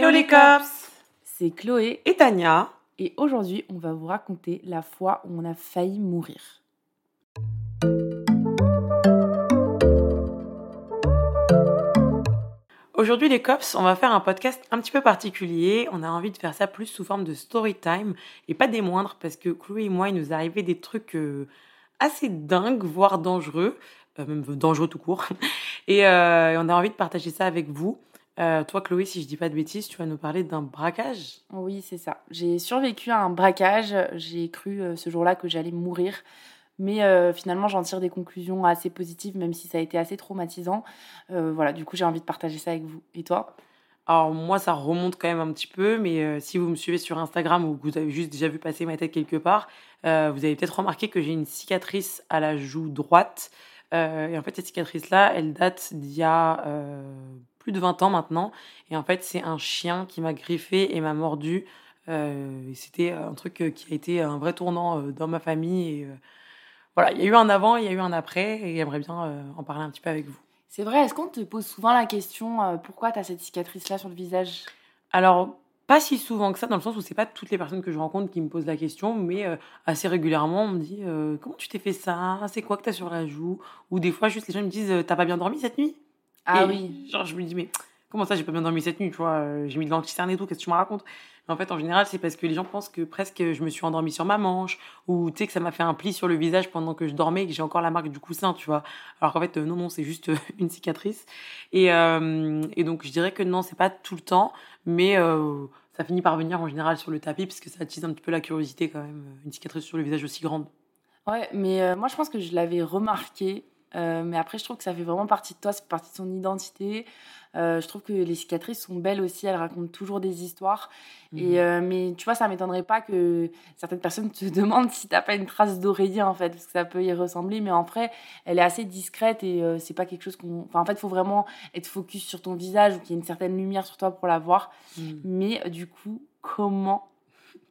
Hello les cops C'est Chloé Et Tania et aujourd'hui on va vous raconter la fois où on a failli mourir. Aujourd'hui les cops, on va faire un podcast un petit peu particulier. On a envie de faire ça plus sous forme de story time et pas des moindres parce que Chloé et moi, il nous est arrivé des trucs euh, assez dingues, voire dangereux, euh, même dangereux tout court. Et euh, on a envie de partager ça avec vous. Euh, toi Chloé, si je dis pas de bêtises, tu vas nous parler d'un braquage. Oui, c'est ça. J'ai survécu à un braquage. J'ai cru euh, ce jour-là que j'allais mourir. Mais euh, finalement, j'en tire des conclusions assez positives, même si ça a été assez traumatisant. Voilà, du coup, j'ai envie de partager ça avec vous. Et toi? Alors moi, ça remonte quand même un petit peu, mais euh, si vous me suivez sur Instagram ou que vous avez juste déjà vu passer ma tête quelque part, euh, vous avez peut-être remarqué que j'ai une cicatrice à la joue droite. Euh, et en fait, cette cicatrice-là, elle date d'il y a plus de 20 ans maintenant. Et en fait, c'est un chien qui m'a griffé et m'a mordu. Euh, C'était un truc euh, qui a été un vrai tournant euh, dans ma famille. Et, euh, voilà, il y a eu un avant, il y a eu un après, et j'aimerais bien euh, en parler un petit peu avec vous. C'est vrai, est-ce qu'on te pose souvent la question pourquoi tu as cette cicatrice-là sur le visage? Alors, pas si souvent que ça, dans le sens où c'est pas toutes les personnes que je rencontre qui me posent la question, mais euh, assez régulièrement, on me dit euh, Comment tu t'es fait ça? C'est quoi que t'as sur la joue? Ou des fois, juste les gens me disent T'as pas bien dormi cette nuit? Ah Et oui. Genre, je me dis Mais comment ça, j'ai pas bien dormi cette nuit Tu vois, euh, j'ai mis de l'anticerne et tout, qu'est-ce que tu me racontes? Mais En fait, en général, c'est parce que les gens pensent que presque je me suis endormie sur ma manche, ou tu sais, que ça m'a fait un pli sur le visage pendant que je dormais et que j'ai encore la marque du coussin, tu vois. Alors qu'en fait, euh, non, non, c'est juste euh, une cicatrice. Et, euh, et donc, je dirais que non, c'est pas tout le temps, mais euh, ça finit par venir en général sur le tapis, parce que ça attise un petit peu la curiosité quand même, une cicatrice sur le visage aussi grande. Ouais, mais moi je pense que je l'avais remarqué. Euh, mais après, je trouve que ça fait vraiment partie de toi, c'est partie de son identité. Euh, je trouve que les cicatrices sont belles aussi, elles racontent toujours des histoires. Mhm. Et, euh, mais tu vois, ça m'étonnerait pas que certaines personnes te demandent si t'as pas une trace d'oreiller en fait, parce que ça peut y ressembler. Mais en vrai, elle est assez discrète et euh, c'est pas quelque chose qu'on. Enfin, en fait, il faut vraiment être focus sur ton visage ou qu'il y ait une certaine lumière sur toi pour la voir. Mhm. Mais du coup, comment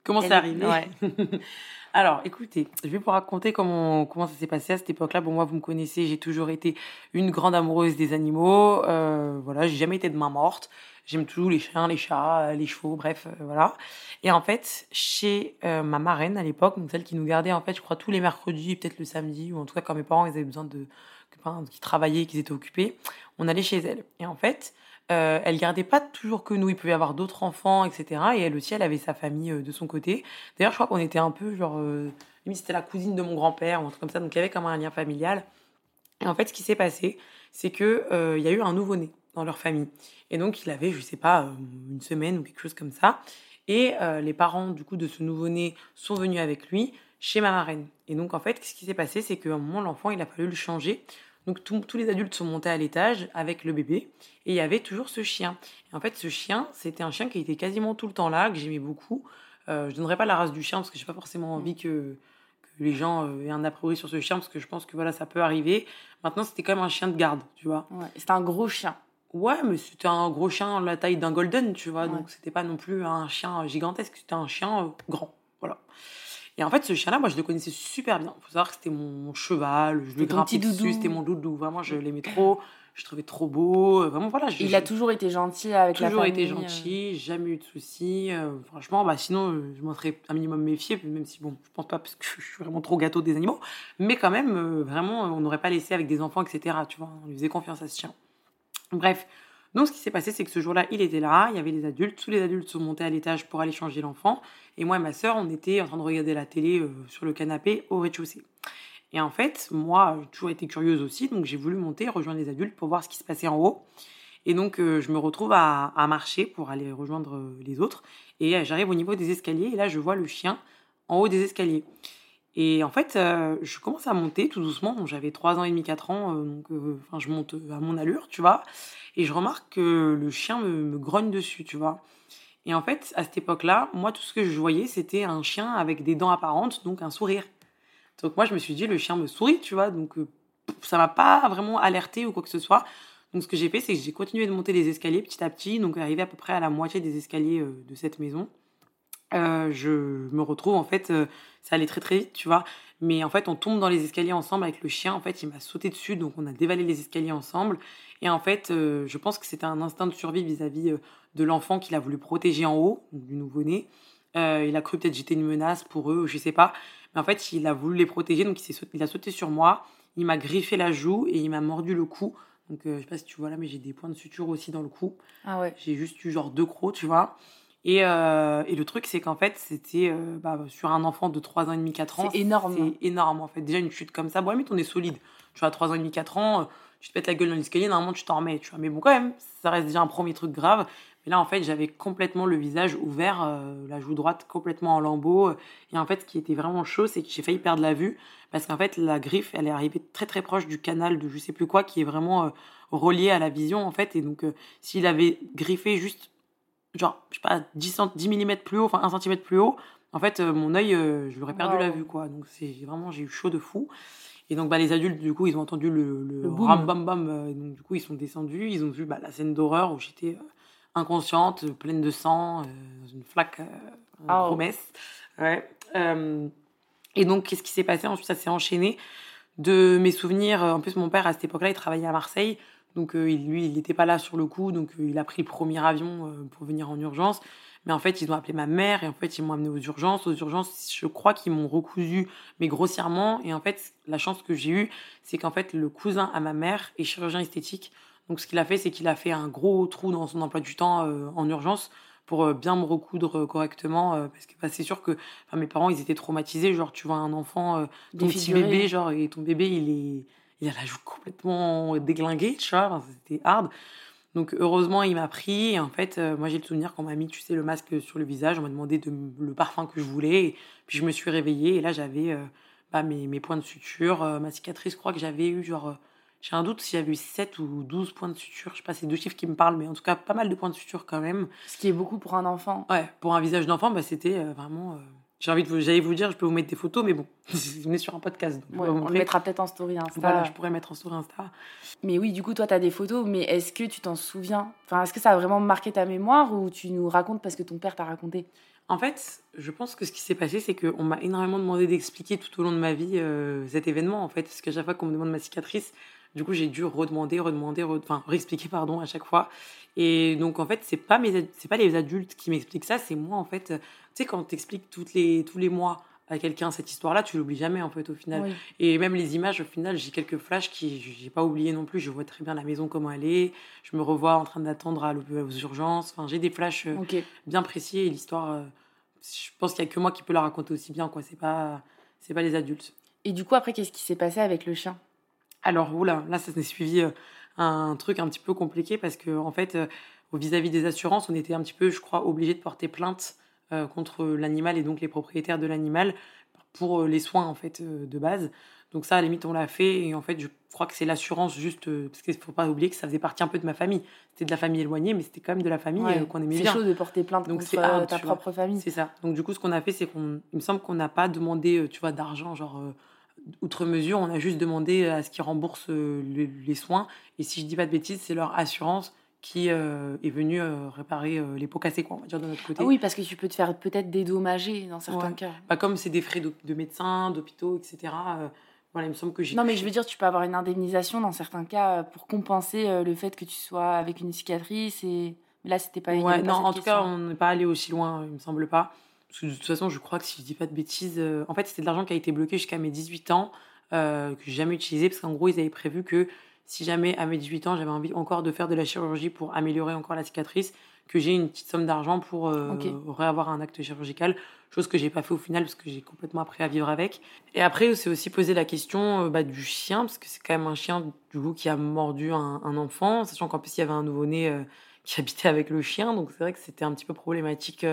Comment c'est arrivé ouais. Alors, écoutez, je vais vous raconter comment, comment ça s'est passé à cette époque-là. Bon, moi, vous me connaissez, j'ai toujours été une grande amoureuse des animaux. Euh, voilà, j'ai jamais été de main morte. J'aime toujours les chiens, les chats, euh, les chevaux, bref, euh, voilà. Et en fait, chez euh, ma marraine à l'époque, donc celle qui nous gardait, en fait, je crois tous les mercredis, peut-être le samedi, ou en tout cas quand mes parents ils avaient besoin de, enfin, qu'ils travaillaient, qu'ils étaient occupés, on allait chez elle. Et en fait, euh, elle gardait pas toujours que nous, il pouvait y avoir d'autres enfants, etc. Et elle aussi, elle avait sa famille euh, de son côté. D'ailleurs, je crois qu'on était un peu genre, euh, c'était la cousine de mon grand-père ou un truc comme ça, donc il y avait comme un lien familial. Et en fait, ce qui s'est passé, c'est que euh, y a eu un nouveau-né dans leur famille. Et donc, il avait, je sais pas, euh, une semaine ou quelque chose comme ça. Et les parents, du coup, de ce nouveau-né sont venus avec lui chez ma marraine. Et donc, en fait, ce qui s'est passé, c'est qu'à un moment, l'enfant, il a fallu le changer. Donc, tout- tous les adultes sont montés à l'étage avec le bébé. Et il y avait toujours ce chien. Et en fait, ce chien, c'était un chien qui était quasiment tout le temps là, que j'aimais beaucoup. Euh, je donnerai pas la race du chien parce que j'ai pas forcément envie que, que les gens euh, aient un a priori sur ce chien parce que je pense que voilà, ça peut arriver. Maintenant, c'était quand même un chien de garde, tu vois. Ouais, C'était un gros chien. Ouais, mais c'était un gros chien la taille d'un golden, tu vois. Ouais. Donc, c'était pas non plus un chien gigantesque, c'était un chien euh, grand. Voilà. Et en fait, ce chien-là, moi, je le connaissais super bien. Faut savoir que c'était mon cheval, je ton grimpais dessus, c'était mon doudou. Vraiment, je l'aimais trop. Je le trouvais trop beau. Euh, Vraiment, voilà. je- Il a toujours été gentil avec la toujours famille. été gentil, jamais eu de soucis. euh, franchement, bah, sinon, euh, je m'en serais un minimum méfiée, même si, bon, je pense pas parce que je suis vraiment trop gâteau des animaux. Mais quand même, euh, vraiment, on n'aurait pas laissé avec des enfants, etc. Tu vois, on lui faisait confiance à ce chien. Bref. Donc, ce qui s'est passé, c'est que ce jour-là, il était là, il y avait les adultes, tous les adultes sont montés à l'étage pour aller changer l'enfant, et moi et ma sœur, on était en train de regarder la télé euh, sur le canapé au rez-de-chaussée. Et en fait, moi, j'ai toujours été curieuse aussi, donc j'ai voulu monter, rejoindre les adultes pour voir ce qui se passait en haut. Et donc, euh, je me retrouve à, marcher pour aller rejoindre euh, les autres. Et j'arrive au niveau des escaliers, et là, je vois le chien en haut des escaliers. Et en fait, euh, je commence à monter tout doucement. J'avais 3 ans et demi, 4 ans, euh, donc euh, je monte à mon allure, tu vois. Et je remarque que le chien me, me grogne dessus, tu vois. Et en fait, à cette époque-là, moi, tout ce que je voyais, c'était un chien avec des dents apparentes, donc un sourire. Donc moi, je me suis dit, le chien me sourit, tu vois. Donc ça m'a pas vraiment alerté ou quoi que ce soit. Donc ce que j'ai fait, c'est que j'ai continué de monter les escaliers petit à petit, donc arrivé à peu près à la moitié des escaliers de cette maison. Euh, je me retrouve en fait, euh, ça allait très très vite, tu vois. Mais en fait, on tombe dans les escaliers ensemble avec le chien. En fait, il m'a sauté dessus, donc on a dévalé les escaliers ensemble. Et en fait, euh, je pense que c'était un instinct de survie vis-à-vis de l'enfant qu'il a voulu protéger en haut, du nouveau-né. il a cru peut-être j'étais une menace pour eux, je sais pas. Mais en fait, il a voulu les protéger, donc il, sauté, il a sauté sur moi. Il m'a griffé la joue et il m'a mordu le cou. Donc, je sais pas si tu vois là, mais j'ai des points de suture aussi dans le cou. Ah ouais. J'ai juste eu genre deux crocs, tu vois. Et, euh, et, le truc, c'est qu'en fait, c'était euh, bah, sur un enfant de 3 ans et demi, 4 ans. C'est énorme. C'est énorme, en fait. Déjà, une chute comme ça, bon, mais on est solide. Tu as 3 ans et demi, 4 ans, euh, tu te pètes la gueule dans l'escalier, normalement, tu t'en remets, tu vois. Mais bon, quand même, ça reste déjà un premier truc grave. Mais là, en fait, j'avais complètement le visage ouvert, la joue droite complètement en lambeaux. Et en fait, ce qui était vraiment chaud, c'est que j'ai failli perdre la vue. Parce qu'en fait, la griffe, elle est arrivée très très proche du canal de je sais plus quoi, qui est vraiment relié à la vision, en fait. Et donc, s'il avait griffé juste genre, je sais pas, 10, 10 mm plus haut, enfin 1 cm plus haut, en fait, euh, mon œil, euh, je lui aurais perdu la vue, quoi. Donc, c'est vraiment, j'ai eu chaud de fou. Et donc, bah, les adultes, du coup, ils ont entendu le, le, ram bam bam. Euh, donc, du coup, ils sont descendus. Ils ont vu bah, la scène d'horreur où j'étais inconsciente, pleine de sang, dans une flaque, oh. promesse. Ouais. et donc, qu'est-ce qui s'est passé? Ensuite, ça s'est enchaîné. De mes souvenirs, en plus, mon père, à cette époque-là, il travaillait à Marseille. Donc euh, lui, il n'était pas là sur le coup, donc euh, il a pris le premier avion euh, pour venir en urgence. Mais en fait, ils ont appelé ma mère et en fait, ils m'ont amené aux urgences. Aux urgences, je crois qu'ils m'ont recousu, mais grossièrement. Et en fait, la chance que j'ai eue, c'est qu'en fait, le cousin à ma mère est chirurgien esthétique. Donc, ce qu'il a fait, c'est qu'il a fait un gros trou dans son emploi du temps en urgence pour bien me recoudre correctement. parce que bah, c'est sûr que mes parents, ils étaient traumatisés. Genre, tu vois un enfant, ton petit bébé, genre, et ton bébé, il est il a la joue complètement déglinguée, tu vois, c'était hard. Donc heureusement, il m'a pris. Et en fait, euh, moi j'ai le souvenir qu'on m'a mis, tu sais, le masque sur le visage. On m'a demandé de, le parfum que je voulais. Et puis je me suis réveillée et là j'avais euh, bah, mes, mes, points de suture. Euh, ma cicatrice, je crois que j'avais eu genre. j'ai un doute si j'avais eu 7 ou 12 points de suture. Je sais pas, c'est deux chiffres qui me parlent, mais en tout cas pas mal de points de suture quand même. Ce qui est beaucoup pour un enfant. Ouais, pour un visage d'enfant, bah, c'était vraiment j'ai envie de vous, j'allais vous dire, je peux vous mettre des photos, mais bon, on est sur un podcast. on le mettra peut-être en story Insta. Voilà, je pourrais mettre en story Insta. Mais oui, du coup, toi, tu as des photos, mais est-ce que tu t'en souviens? Enfin, est-ce que ça a vraiment marqué ta mémoire ou tu nous racontes parce que ton père t'a raconté? En fait, je pense que ce qui s'est passé, c'est qu'on m'a énormément demandé d'expliquer tout au long de ma vie euh, cet événement, en fait. Parce que chaque fois qu'on me demande ma cicatrice, du coup, j'ai dû redemander, redemander, enfin, réexpliquer, pardon, à chaque fois. Et donc, en fait, c'est pas mes, c'est pas les adultes qui m'expliquent ça, c'est moi, en fait. Sais, quand t'expliques toutes les, tous les mois à quelqu'un cette histoire-là, tu l'oublies jamais, en fait, au final. Et même les images, au final, j'ai quelques flashs qui, j'ai pas oublié non plus. Je vois très bien la maison, comment elle est. Je me revois en train d'attendre à aux urgences. Enfin, j'ai des flashs euh, bien précis et l'histoire, euh, je pense qu'il y a que moi qui peux la raconter aussi bien, quoi. C'est pas, c'est pas les adultes. Et du coup, après, qu'est-ce qui s'est passé avec le chien? Alors, oula, là, ça s'est suivi euh, un truc un petit peu compliqué parce que, en fait, vis-à-vis des assurances, on était un petit peu, je crois, obligé de porter plainte contre l'animal et donc les propriétaires de l'animal pour les soins, en fait, de base. Donc ça, à la limite, on l'a fait. Et en fait, je crois que c'est l'assurance juste... parce qu'il ne faut pas oublier que ça faisait partie un peu de ma famille. C'était de la famille éloignée, mais c'était quand même de la famille qu'on aimait bien. C'est chaud de porter plainte Donc contre ta propre famille. C'est ça. Donc du coup, ce qu'on a fait, c'est qu'on... Il me semble qu'on n'a pas demandé, tu vois, d'argent, genre outre mesure, on a juste demandé à ce qu'ils remboursent euh, les, soins. Et si je dis pas de bêtises, c'est leur assurance qui euh, est venue euh, réparer les pots cassés, quoi, on va dire de notre côté. Ah oui, parce que tu peux te faire peut-être dédommager dans certains cas. Bah, comme c'est des frais de, médecins, d'hôpitaux, etc. voilà, il me semble que j'ai. Non, mais je veux dire, tu peux avoir une indemnisation dans certains cas pour compenser le fait que tu sois avec une cicatrice. Et là, c'était pas. Ouais, non, en tout cas, on n'est pas allé aussi loin, il me semble pas. Parce que de toute façon, je crois que si je dis pas de bêtises, euh, en fait, c'était de l'argent qui a été bloqué jusqu'à mes 18 ans, euh, que j'ai jamais utilisé, parce qu'en gros, ils avaient prévu que si jamais à mes 18 ans, j'avais envie encore de faire de la chirurgie pour améliorer encore la cicatrice, que j'ai une petite somme d'argent pour euh, réavoir un acte chirurgical, chose que j'ai pas fait au final parce que j'ai complètement appris à vivre avec. Et après, c'est aussi posé la question euh, bah, du chien, parce que c'est quand même un chien du coup qui a mordu un, enfant, sachant qu'en plus il y avait un nouveau-né qui habitait avec le chien, donc c'est vrai que c'était un petit peu problématique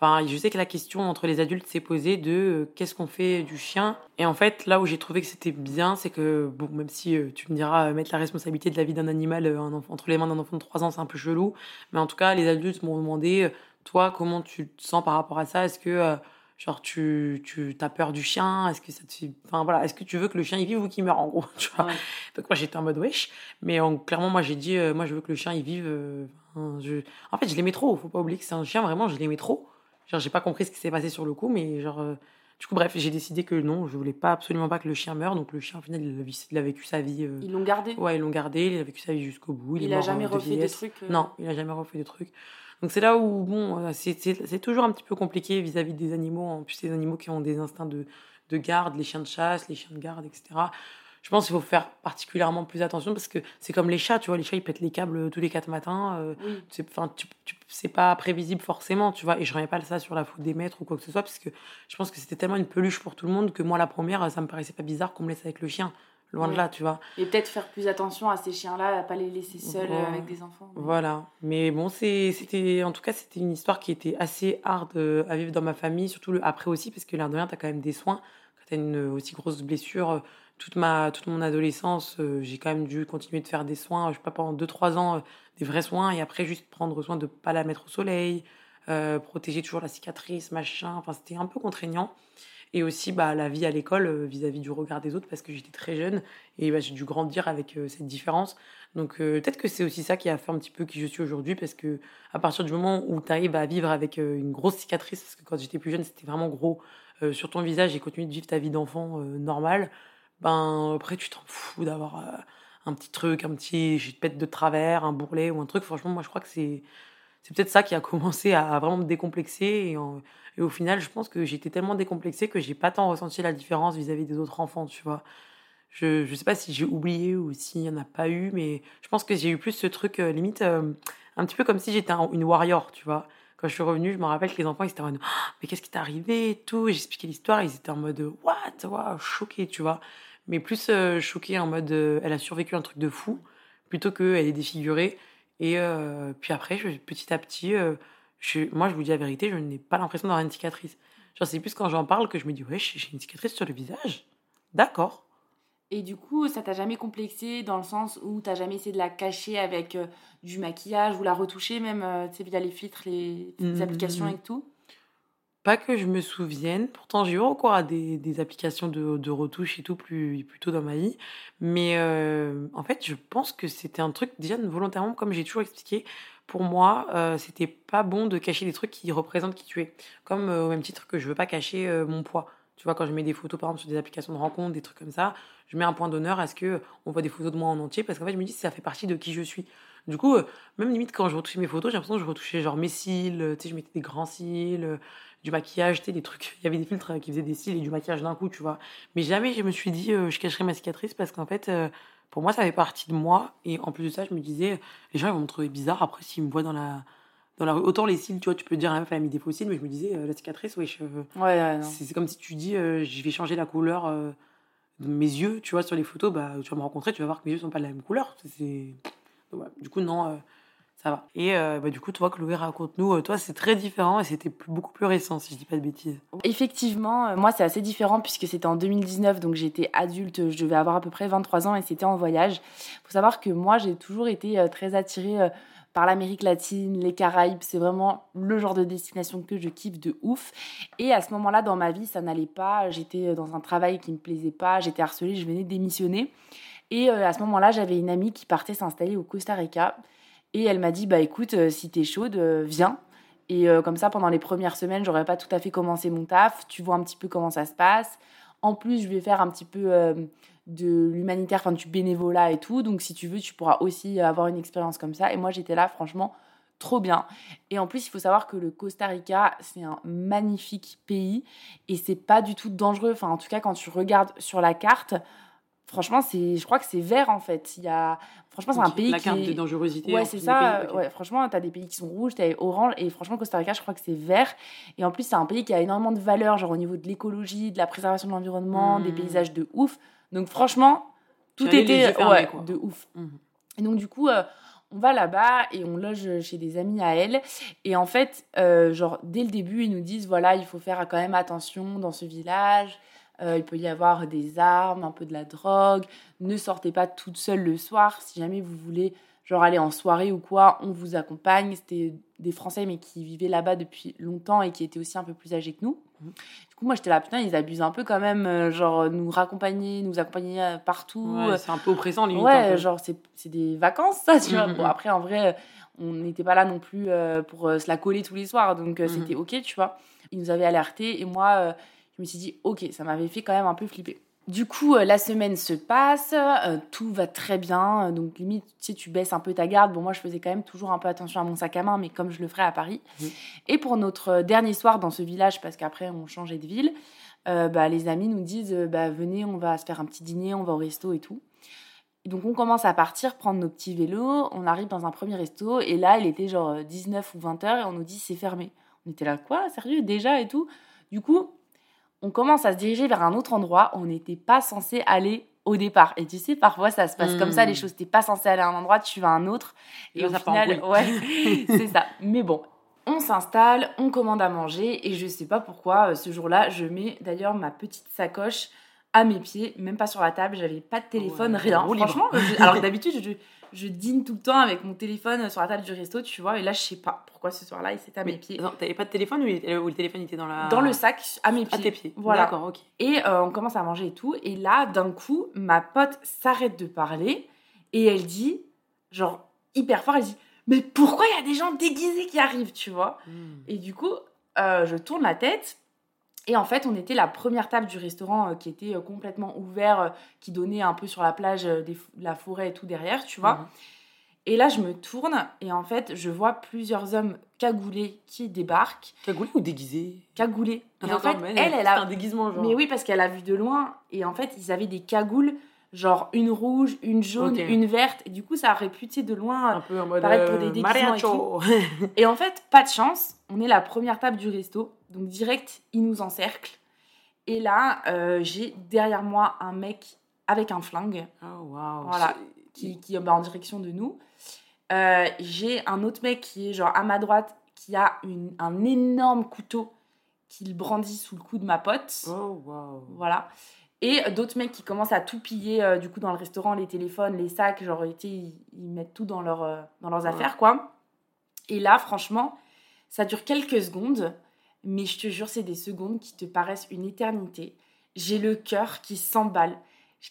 Enfin, je sais que la question entre les adultes s'est posée de euh, qu'est-ce qu'on fait du chien? Et en fait, là où j'ai trouvé que c'était bien, c'est que, bon, même si euh, tu me diras, mettre la responsabilité de la vie d'un animal entre les mains d'un enfant de 3 ans, c'est un peu chelou. Mais en tout cas, les adultes m'ont demandé, toi, comment tu te sens par rapport à ça? Est-ce que genre tu tu as peur du chien? Est-ce que ça te enfin voilà. Est-ce que tu veux que le chien il vive ou qu'il meure en gros tu vois? Donc moi j'étais en mode wesh. Mais clairement moi j'ai dit moi je veux que le chien il vive je... en fait je l'aimais trop. Faut pas oublier que c'est un chien vraiment je l'aimais trop Genre, j'ai pas compris ce qui s'est passé sur le coup, mais genre. Euh, du coup, bref, j'ai décidé que non, je voulais pas absolument pas que le chien meure. Donc, le chien, au final, il a, vécu sa vie. Euh, ils l'ont gardé? Ouais, ils l'ont gardé. Il a vécu sa vie jusqu'au bout. Il, a jamais refait des trucs euh Non, il a jamais refait de trucs. Donc, c'est là où, bon, c'est toujours un petit peu compliqué vis-à-vis des animaux. En plus, ces animaux qui ont des instincts de, de garde, les chiens de chasse, les chiens de garde, etc je pense qu'il faut faire particulièrement plus attention parce que c'est comme les chats, tu vois, les chats ils pètent les câbles tous les quatre matins. Euh, c'est pas prévisible forcément, tu vois. Et je remets pas ça sur la faute des maîtres ou quoi que ce soit parce que je pense que c'était tellement une peluche pour tout le monde que moi la première, ça me paraissait pas bizarre qu'on me laisse avec le chien. Loin de là, tu vois. Et peut-être faire plus attention à ces chiens-là, à pas les laisser seuls euh, avec des enfants. Voilà. Mais bon, c'était, en tout cas, c'était une histoire qui était assez hard euh, à vivre dans ma famille, surtout le après aussi, parce que l'air de rien, t'as quand même des soins. Une aussi grosse blessure, toute, ma, toute mon adolescence, euh, j'ai quand même dû continuer de faire des soins, je sais pas, pendant 2-3 ans, euh, des vrais soins, et après juste prendre soin de ne pas la mettre au soleil, euh, protéger toujours la cicatrice, machin. Enfin, c'était un peu contraignant. Et aussi bah, la vie à l'école vis-à-vis du regard des autres, parce que j'étais très jeune, et bah, j'ai dû grandir avec cette différence. Donc peut-être que c'est aussi ça qui a fait un petit peu qui je suis aujourd'hui, parce que à partir du moment où tu arrives à vivre avec une grosse cicatrice, parce que quand j'étais plus jeune, c'était vraiment gros sur ton visage, et continuer de vivre ta vie d'enfant normale, ben après tu t'en fous d'avoir euh, un petit truc, un petit je pète de travers, un bourrelet ou un truc. Franchement, moi je crois que c'est c'est peut-être ça qui a commencé à, vraiment me décomplexer et, au final, je pense que j'étais tellement décomplexée que j'ai pas tant ressenti la différence vis-à-vis des autres enfants, tu vois. Je je sais pas si j'ai oublié ou s'il y en a pas eu, mais je pense que j'ai eu plus ce truc euh, limite euh, un petit peu comme si j'étais une warrior, tu vois quand je suis revenue, je me rappelle que les enfants, ils étaient en mode, «Ah, mais qu'est-ce qui t'est arrivé et tout? J'expliquais l'histoire, ils étaient en mode, what, wow, choqués, tu vois? Mais plus euh, en mode euh, elle a survécu un truc de fou plutôt qu'elle est défigurée. Et euh, puis après, je, petit à petit, je, moi je vous dis la vérité, je n'ai pas l'impression d'avoir une cicatrice. Genre, c'est plus quand j'en parle que je me dis ouais, j'ai une cicatrice sur le visage. D'accord. Et du coup, ça t'a jamais complexé dans le sens où t'as jamais essayé de la cacher avec du maquillage ou la retoucher même, tu sais, via les filtres, les, les applications et tout? Pas que je me souvienne. Pourtant, j'ai eu recours à des, des applications de, de, retouche et tout plus, plus tôt dans ma vie. Mais euh, en fait, je pense que c'était un truc, déjà volontairement, comme j'ai toujours expliqué, pour moi, euh, c'était pas bon de cacher des trucs qui représentent qui tu es. Comme euh, au même titre que je veux pas cacher euh, mon poids. Tu vois, quand je mets des photos, par exemple, sur des applications de rencontres, des trucs comme ça, je mets un point d'honneur à ce que on voit des photos de moi en entier, parce qu'en fait, je me dis ça fait partie de qui je suis. Du coup, même limite, quand je retouchais mes photos, j'ai l'impression que je retouchais genre mes cils, tu sais, je mettais des grands cils, du maquillage, tu sais, des trucs. Il y avait des filtres qui faisaient des cils et du maquillage d'un coup, tu vois. Mais jamais je me suis dit, euh, je cacherai ma cicatrice parce qu'en fait, euh, pour moi, ça fait partie de moi. Et en plus de ça, je me disais, les gens, ils vont me trouver bizarre après s'ils me voient dans la, dans la rue. Autant les cils, tu vois, tu peux dire, la meuf, elle a mis des faux cils, mais je me disais, euh, la cicatrice, ouais, je, ouais, c'est comme si tu dis, je vais changer la couleur mes yeux, tu vois, sur les photos, bah, tu vas me rencontrer, tu vas voir que mes yeux sont pas de la même couleur. C'est... Du coup, non ça va. Et euh, bah, du coup, toi, Chloé, raconte-nous. Euh, toi, c'est très différent et c'était beaucoup plus récent, si je dis pas de bêtises. Effectivement, euh, moi, c'est assez différent puisque c'était en 2019, donc j'étais adulte, je devais avoir à peu près 23 ans et c'était en voyage. Faut savoir que moi, j'ai toujours été très attirée par l'Amérique latine, les Caraïbes. C'est vraiment le genre de destination que je kiffe de ouf. Et à ce moment-là, dans ma vie, ça n'allait pas. J'étais dans un travail qui me plaisait pas. J'étais harcelée, je venais démissionner. Et à ce moment-là, j'avais une amie qui partait s'installer au Costa Rica. Et elle m'a dit, bah écoute, euh, si t'es chaude, euh, viens. Et euh, comme ça, pendant les premières semaines, j'aurais pas tout à fait commencé mon taf. Tu vois un petit peu comment ça se passe. En plus, je vais faire un petit peu de l'humanitaire, enfin du bénévolat et tout. Donc si tu veux, tu pourras aussi avoir une expérience comme ça. Et moi, j'étais là, franchement, trop bien. Et en plus, il faut savoir que le Costa Rica, c'est un magnifique pays et c'est pas du tout dangereux. Enfin, en tout cas, quand tu regardes sur la carte, franchement, c'est, je crois que c'est vert en fait. Il y a, franchement, c'est un pays la carte de dangerosité. Ouais, c'est ça. Ouais, franchement, t'as des pays qui sont rouges, t'as orange, et franchement, Costa Rica, je crois que c'est vert. Et en plus, c'est un pays qui a énormément de valeurs, genre au niveau de l'écologie, de la préservation de l'environnement, des mmh. paysages de ouf. Donc franchement, tout était ouais, de ouf. Mmh. Et donc du coup. Euh, On va là-bas et on loge chez des amis à elle. Et en fait, euh, genre, dès le début, ils nous disent voilà, il faut faire quand même attention dans ce village. Euh, il peut y avoir des armes, un peu de la drogue. Ne sortez pas toute seule le soir. Si jamais vous voulez genre aller en soirée ou quoi, on vous accompagne. C'était des Français mais qui vivaient là-bas depuis longtemps et qui étaient aussi un peu plus âgés que nous. Mhm. Du coup, moi j'étais là, putain, ils abusent un peu quand même, euh, genre nous raccompagner, nous accompagner euh, partout. c'est un peu oppressant limite. Ouais, genre c'est des vacances ça, tu vois. Mhm, bon, mhm. après en vrai, on n'était pas là non plus pour se la coller tous les soirs, donc c'était ok, tu vois. Ils nous avaient alertés et moi je me suis dit, ok, ça m'avait fait quand même un peu flipper. Du coup, euh, la semaine se passe, euh, tout va très bien. Donc, limite, tu sais, tu baisses un peu ta garde. Bon, moi, je faisais quand même toujours un peu attention à mon sac à main, mais comme je le ferais à Paris. Mmh. Et pour notre euh, dernier soir dans ce village, parce qu'après, on changeait de ville, bah, les amis nous disent bah, Venez, on va se faire un petit dîner, on va au resto et tout. Et donc, on commence à partir, prendre nos petits vélos. On arrive dans un premier resto. Et là, il était genre 19 ou 20 heures et on nous dit C'est fermé. On était là, quoi? Sérieux? Déjà et tout? Du coup, on commence à se diriger vers un autre endroit où on n'était pas censé aller au départ. Et tu sais, parfois ça se passe comme ça, les hmm. choses, t'es pas censé aller à un endroit, tu vas à un autre. Et, au final, ouais, c'est ça. Mais bon, on s'installe, on commande à manger, et je sais pas pourquoi, euh, ce jour-là, je mets d'ailleurs ma petite sacoche à mes pieds, même pas sur la table, j'avais pas de téléphone, rien. Franchement, alors d'habitude, je, je dîne tout le temps avec mon téléphone sur la table du resto, tu vois. Et là, je sais pas pourquoi ce soir-là, il s'était à mes pieds. Non, t'avais pas de téléphone ou, le téléphone était dans la. Dans le sac, à mes pieds. À tes pieds. Voilà. D'accord, ok. Et euh, on commence à manger et tout. Et là, d'un coup, ma pote s'arrête de parler et elle dit, genre, hyper fort, elle dit Mais pourquoi il y a des gens déguisés qui arrivent, tu vois hmm. Et du coup, euh, je tourne la tête et en fait, on était la première table du restaurant euh, qui était euh, complètement ouvert, euh, qui donnait un peu sur la plage, la forêt et tout derrière, tu vois. Mhm. Et là, je me tourne et en fait, je vois plusieurs hommes cagoulés qui débarquent. Cagoulés ou déguisés? Cagoulés. Et en fait, elle, elle a un déguisement genre. Mais oui, parce qu'elle a vu de loin et en fait, ils avaient des cagoules genre une rouge, une jaune, une verte. Et du coup, ça aurait pu, de loin un peu en mode paraître pour des déguisements et, et en fait, pas de chance, on est la première table du resto. Donc direct, il nous encercle. Et là, euh, j'ai derrière moi un mec avec un flingue. Oh, wow. Voilà, qui, qui est bah, en direction de nous. Euh, j'ai un autre mec qui est genre à ma droite, qui a une, un énorme couteau qu'il brandit sous le cou de ma pote. Oh, wow. Voilà. Et d'autres mecs qui commencent à tout piller, euh, du coup, dans le restaurant, les téléphones, les sacs, genre, ils, ils mettent tout dans, leur, dans leurs affaires, quoi. Et là, franchement, ça dure quelques secondes mais je te jure, c'est des secondes qui te paraissent une éternité. J'ai le cœur qui s'emballe,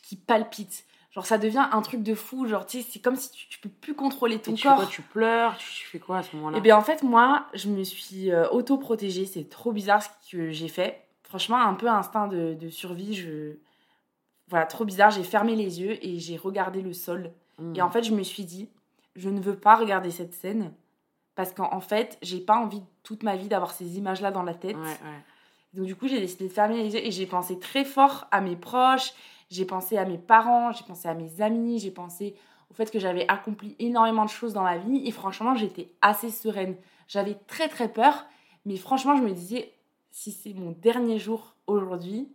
qui palpite. Genre, ça devient un truc de fou. Genre, tu sais, c'est comme si tu, tu, peux plus contrôler ton tu corps. Fais quoi, tu pleures, tu, fais quoi à ce moment-là? Eh bien, en fait, moi, je me suis euh, auto-protégée. C'est trop bizarre ce que j'ai fait. Franchement, un peu instinct de, survie. Je... Voilà, trop bizarre. J'ai fermé les yeux et j'ai regardé le sol. Hmm. Et en fait, je me suis dit, je ne veux pas regarder cette scène parce qu'en fait, j'ai pas envie toute ma vie d'avoir ces images-là dans la tête. Donc du coup, j'ai décidé de fermer les yeux et j'ai pensé très fort à mes proches, j'ai pensé à mes parents, j'ai pensé à mes amis, j'ai pensé au fait que j'avais accompli énormément de choses dans ma vie et franchement, j'étais assez sereine. J'avais très très peur, mais franchement, je me disais si c'est mon dernier jour aujourd'hui,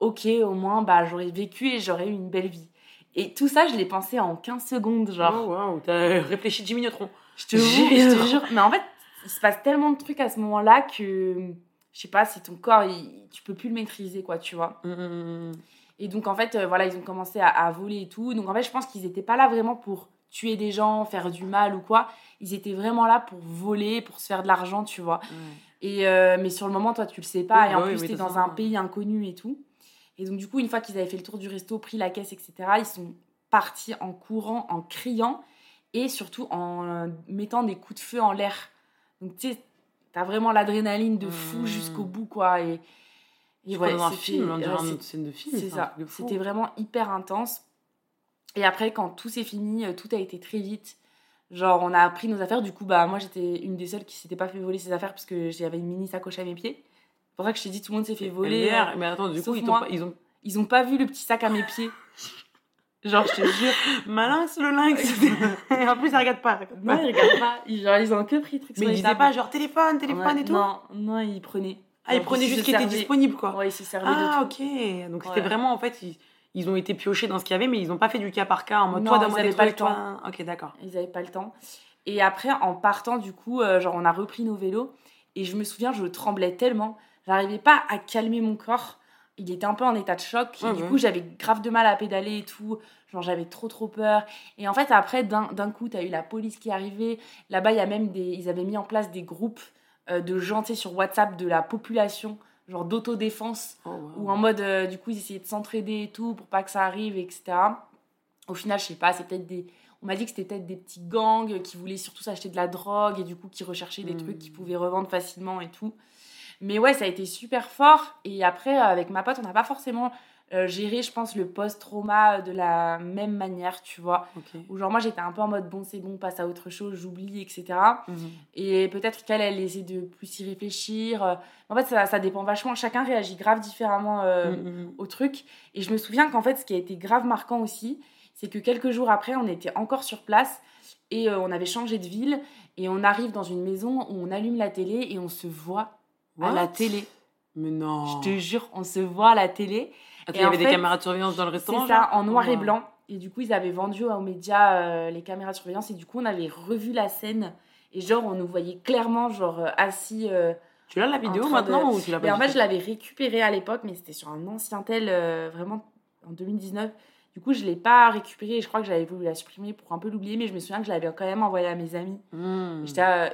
OK, au moins bah j'aurais vécu et j'aurais eu une belle vie. Et tout ça, je l'ai pensé en 15 secondes, genre. Oh wow, t'as réfléchi 10 minutes rond. Je te jure, Mais en fait, il se passe tellement de trucs à ce moment-là que, je sais pas, si ton corps, tu peux plus le maîtriser, quoi, tu vois. Mmh, mmh, mmh, et donc, en fait, euh, voilà, ils ont commencé à, voler et tout. Donc, en fait, je pense qu'ils n'étaient pas là vraiment pour tuer des gens, faire du mal ou quoi. Ils étaient vraiment là pour voler, pour se faire de l'argent, tu vois. Et, euh, mais sur le moment, toi, tu le sais pas. et en bah plus, tu es dans un pays inconnu et tout. Et donc, du coup, une fois qu'ils avaient fait le tour du resto, pris la caisse, etc., ils sont partis en courant, en criant et surtout en euh, mettant des coups de feu en l'air. Donc, tu sais, t'as vraiment l'adrénaline de fou mmh. jusqu'au bout, quoi. Et, et ouais, un film, on dirait une scène de film. C'est ça. C'était vraiment hyper intense. Et après, quand tout s'est fini, euh, tout a été très vite. Genre, on a pris nos affaires. Du coup, bah, moi, j'étais une des seules qui s'était pas fait voler ses affaires parce que j'avais une mini sacoche à mes pieds. C'est pour ça que je t'ai dit, tout le monde s'est fait voler. Mais attends, du coup, ils, ils, ont... ils ont pas vu le petit sac à mes pieds. Genre, je te jure. Malin, le lynx. Et en plus, il regarde pas. Non, il regarde pas. Ils, genre, ils ont que pris trucs Mais ils disaient pas genre téléphone, téléphone et tout Non, non, ils prenaient. Ah, ils prenaient juste ce qui était disponible, quoi. Ouais, ils se servaient ah, de tout. ok. Donc, c'était vraiment, en fait, ils, ils ont été piochés dans ce qu'il y avait, mais ils n'ont pas fait du cas par cas en mode Non, toi, ils donne-moi des avaient pas le temps. toi. Ok, d'accord. Ils n'avaient pas le temps. Et après, en partant, du coup, euh, genre, on a repris nos vélos. Et je me souviens, je tremblais tellement. J'arrivais pas à calmer mon corps. Il était un peu en état de choc. Et du coup, j'avais grave de mal à pédaler et tout. Genre, j'avais trop, trop peur. Et en fait, après, d'un coup, tu as eu la police qui est arrivée. Là-bas, il y a même des. Ils avaient mis en place des groupes euh, de gens, sur WhatsApp de la population, genre d'autodéfense Oh, wow. ou en mode euh, du coup ils essayaient de s'entraider et tout pour pas que ça arrive etc au final je sais pas c'est peut-être des on m'a dit que c'était peut-être des petits gangs qui voulaient surtout s'acheter de la drogue et du coup qui recherchaient des trucs qu'ils pouvaient revendre facilement et tout. Mais ouais ça a été super fort et après euh, avec ma pote on n'a pas forcément euh, géré je pense le post-trauma de la même manière tu vois où genre moi j'étais un peu en mode bon c'est bon passe à autre chose j'oublie etc Mhm. et peut-être qu'elle, elle essaie de plus y réfléchir. Euh, En fait, ça, ça dépend vachement. Chacun réagit grave différemment euh, Mhm, mhm. au truc. Et je me souviens qu'en fait, ce qui a été grave marquant aussi, c'est que quelques jours après, on était encore sur place et euh, on avait changé de ville. Et on arrive dans une maison où on allume la télé et on se voit à la What? télé. Mais non. Je te jure, on se voit à la télé. Attends, il y avait des caméras de surveillance dans le restaurant C'est ça, en noir et blanc. Et du coup, ils avaient vendu aux médias euh, les caméras de surveillance. Et du coup, on avait revu la scène. Et genre, on nous voyait clairement, genre, euh, assis. euh, Tu l'as la vidéo train de- maintenant ou tu l'as pas Et en fait, je l'avais récupéré à l'époque, mais c'était sur un ancien tel, euh, vraiment en 2019. Du coup, je l'ai pas récupéré et je crois que j'avais voulu la supprimer pour un peu l'oublier, mais je me souviens que je l'avais quand même envoyé à mes amis.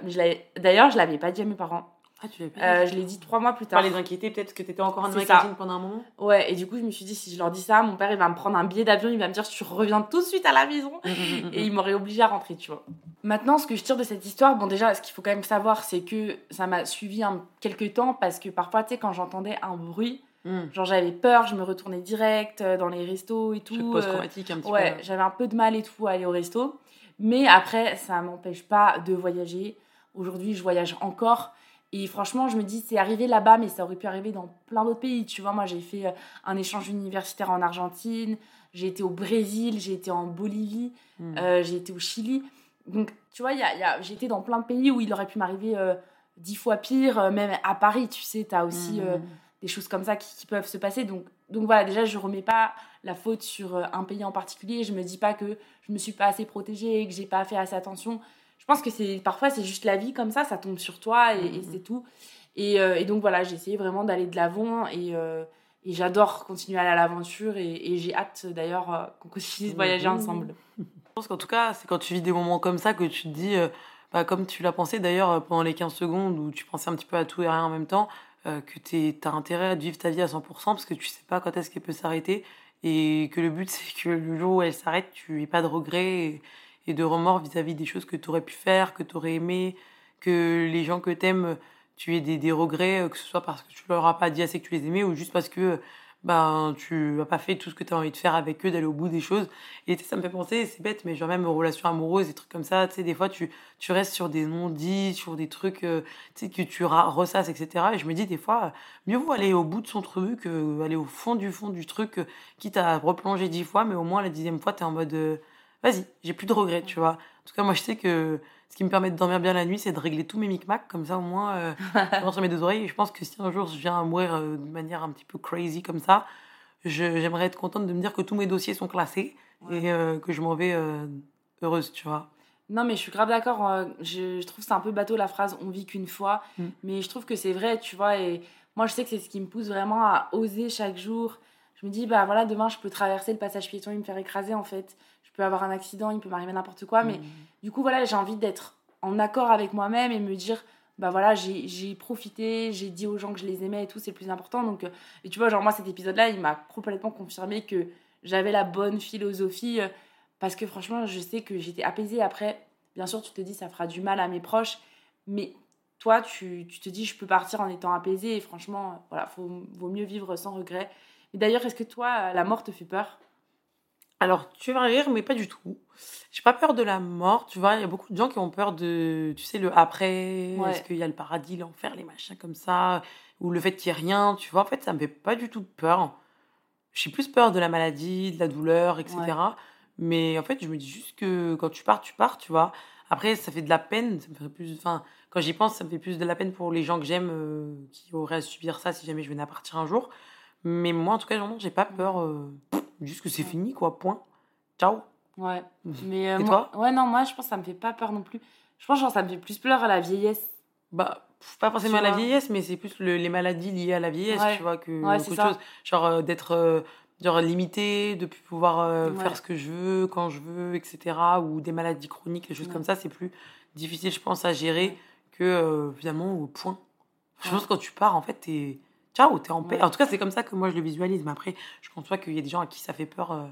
Mais je l'avais- D'ailleurs, je l'avais pas dit à mes parents. Ah, tu l'avais pas Euh, dit je l'ai dit trois mois plus Pas tard. les inquiéter peut-être que t'étais encore en magazine pendant un moment Ouais, et du coup, je me suis dit, si je leur dis ça, mon père, il va me prendre un billet d'avion, il va me dire, tu reviens tout de suite à la maison. et il m'aurait obligé à rentrer, tu vois. Maintenant, ce que je tire de cette histoire, bon, déjà, ce qu'il faut quand même savoir, c'est que ça m'a suivi un quelques temps parce que parfois, tu sais, quand j'entendais un bruit, Hmm. genre j'avais peur, je me retournais direct euh, dans les restos et tout. Euh, post-traumatique un petit ouais, peu. j'avais un peu de mal et tout à aller au resto. Mais après, ça m'empêche pas de voyager. Aujourd'hui, je voyage encore. Et franchement, je me dis, c'est arrivé là-bas, mais ça aurait pu arriver dans plein d'autres pays. Tu vois, moi, j'ai fait euh, un échange universitaire en Argentine, j'ai été au Brésil, j'ai été en Bolivie, Hmm. euh, j'ai été au Chili. Donc, tu vois, y a, y a- j'ai été dans plein de pays où il aurait pu m'arriver euh, dix fois pire. euh, même à Paris, tu sais, tu as aussi Hmm. des choses comme ça qui, qui peuvent se passer. Donc, donc voilà, déjà, je remets pas la faute sur un pays en particulier. Je me dis pas que je me suis pas assez protégée, que j'ai pas fait assez attention. Je pense que c'est parfois c'est juste la vie comme ça, ça tombe sur toi et, et Mhm. c'est tout. Et, euh, et donc voilà, j'ai essayé vraiment d'aller de l'avant et, euh, et j'adore continuer à aller à l'aventure et, j'ai hâte d'ailleurs euh, qu'on continue de voyager ensemble. Je pense qu'en tout cas, c'est quand tu vis des moments comme ça que tu te dis, euh, bah, comme tu l'as pensé d'ailleurs pendant les 15 secondes où tu pensais un petit peu à tout et à rien en même temps, que tu as intérêt à vivre ta vie à 100% parce que tu sais pas quand est-ce qu'elle peut s'arrêter et que le but c'est que le jour où elle s'arrête, tu n'aies pas de regrets et, de remords vis-à-vis des choses que tu aurais pu faire, que tu aurais aimé, que les gens que tu aimes, tu aies des, regrets, euh, que ce soit parce que tu leur as pas dit assez que tu les aimais ou juste parce que ben, tu n'as pas fait tout ce que tu as envie de faire avec eux, d'aller au bout des choses. Et ça me fait penser, c'est bête, mais genre même relations amoureuses, des trucs comme ça, tu sais, des fois, tu, tu restes sur des non-dits, sur des trucs, euh, tu sais, que tu ressasses, etc. Et je me dis, des fois, mieux vaut aller au bout de son truc, euh, aller au fond du fond du truc, euh, quitte à replonger dix fois, mais au moins, la dixième fois, tu es en mode, vas-y, j'ai plus de regrets, tu vois. En tout cas, moi, je sais que ce qui me permet de dormir bien la nuit, c'est de régler tous mes micmacs, comme ça, au moins, euh, je sur mes deux oreilles. Et je pense que si un jour je viens à mourir euh, de manière un petit peu crazy comme ça, j'aimerais être contente de me dire que tous mes dossiers sont classés Ouais. et euh, que je m'en vais euh, heureuse, tu vois. Non, mais je suis grave d'accord. Je, je trouve que c'est un peu bateau la phrase on vit qu'une fois. Mm. Mais je trouve que c'est vrai, tu vois. Et moi, je sais que c'est ce qui me pousse vraiment à oser chaque jour. Je me dis, bah voilà, demain, je peux traverser le passage piéton et me faire écraser, en fait. Je peux avoir un accident, il peut m'arriver n'importe quoi. Mais Mm. du coup, voilà, j'ai envie d'être en accord avec moi-même et me dire, bah voilà, j'ai profité, j'ai dit aux gens que je les aimais et tout, c'est le plus important. Donc, euh, et tu vois, genre, moi, cet épisode-là, il m'a complètement confirmé que j'avais la bonne philosophie. euh, parce que franchement, je sais que j'étais apaisée après. Bien sûr, tu te dis, ça fera du mal à mes proches. Mais toi, tu, tu te dis, je peux partir en étant apaisée. Et franchement, voilà, faut, vaut mieux vivre sans regret. Et d'ailleurs, est-ce que toi, la mort te fait peur? Alors, tu vas rire, mais pas du tout. J'ai pas peur de la mort, tu vois. Il y a beaucoup de gens qui ont peur de, tu sais, le après. Ouais. Est-ce qu'il y a le paradis, l'enfer, les machins comme ça, ou le fait qu'il n'y ait rien, tu vois. En fait, ça me fait pas du tout peur. J'ai plus peur de la maladie, de la douleur, etc. Ouais. Mais en fait, je me dis juste que quand tu pars, tu pars, tu vois. Après, ça fait de la peine. Ça me fait plus, enfin, quand j'y pense, ça me fait plus de la peine pour les gens que j'aime euh, qui auraient à subir ça si jamais je venais à partir un jour. Mais moi, en tout cas, non, j'ai pas peur. euh, juste que c'est fini, quoi. Point. Ciao. Ouais. Mais euh, Et moi- toi Ouais, non, moi, je pense que ça me fait pas peur non plus. Je pense, genre, ça me fait plus peur à la vieillesse. Bah, pff, pas forcément à la vois. vieillesse, mais c'est plus le- les maladies liées à la vieillesse, Ouais. tu vois, que Ouais, c'est qu'autre ça. chose. Genre euh, d'être euh, genre limité, de plus pouvoir euh, Ouais. faire ce que je veux, quand je veux, etc. Ou des maladies chroniques, des choses Ouais. comme ça, c'est plus difficile, je pense, à gérer que euh, finalement au point. Je Ouais. pense que quand tu pars, en fait, t'es ciao, t'es en paix. Ouais. En tout cas, c'est comme ça que moi je le visualise. Mais après, je pas qu'il y a des gens à qui ça fait peur euh,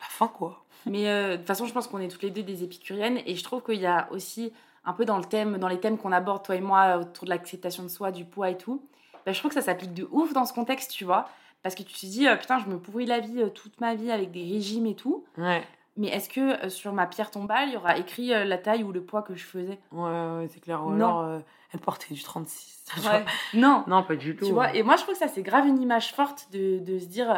la fin, quoi. Mais euh, de toute façon, je pense qu'on est toutes les deux des épicuriennes et je trouve qu'il y a aussi un peu dans le thème, dans les thèmes qu'on aborde toi et moi autour de l'acceptation de soi, du poids et tout. bah, je trouve que ça s'applique de ouf dans ce contexte, tu vois, parce que tu te dis euh, putain, je me pourris la vie toute ma vie avec des régimes et tout. Ouais, Mais est-ce que euh, sur ma pierre tombale, il y aura écrit euh, la taille ou le poids que je faisais? Ouais, ouais, c'est clair. Ou Non. alors, euh, elle portait du 36. tu vois. Ouais. Non. Non, pas du tout. Tu vois, et moi je trouve que ça c'est grave une image forte de, de se dire,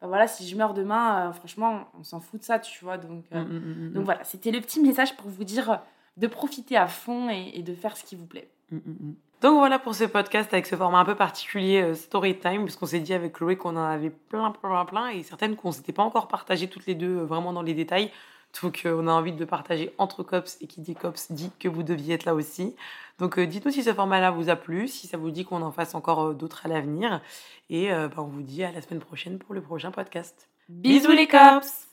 bah voilà, si je meurs demain, franchement, on s'en fout de ça, tu vois. Donc, mm, mm, mm. donc voilà, c'était le petit message pour vous dire de profiter à fond et, et de faire ce qui vous plaît. Donc voilà pour ce podcast avec ce format un peu particulier euh, story time parce qu'on s'est dit avec Chloé qu'on en avait plein plein plein et certaines qu'on s'était pas encore partagées toutes les deux euh, vraiment dans les détails. Donc euh, on a envie de partager entre cops et qui dit cops dit que vous deviez être là aussi. Donc euh, dites-nous si ce format-là vous a plu, si ça vous dit qu'on en fasse encore euh, d'autres à l'avenir et bah, on vous dit à la semaine prochaine pour le prochain podcast. Bisous les cops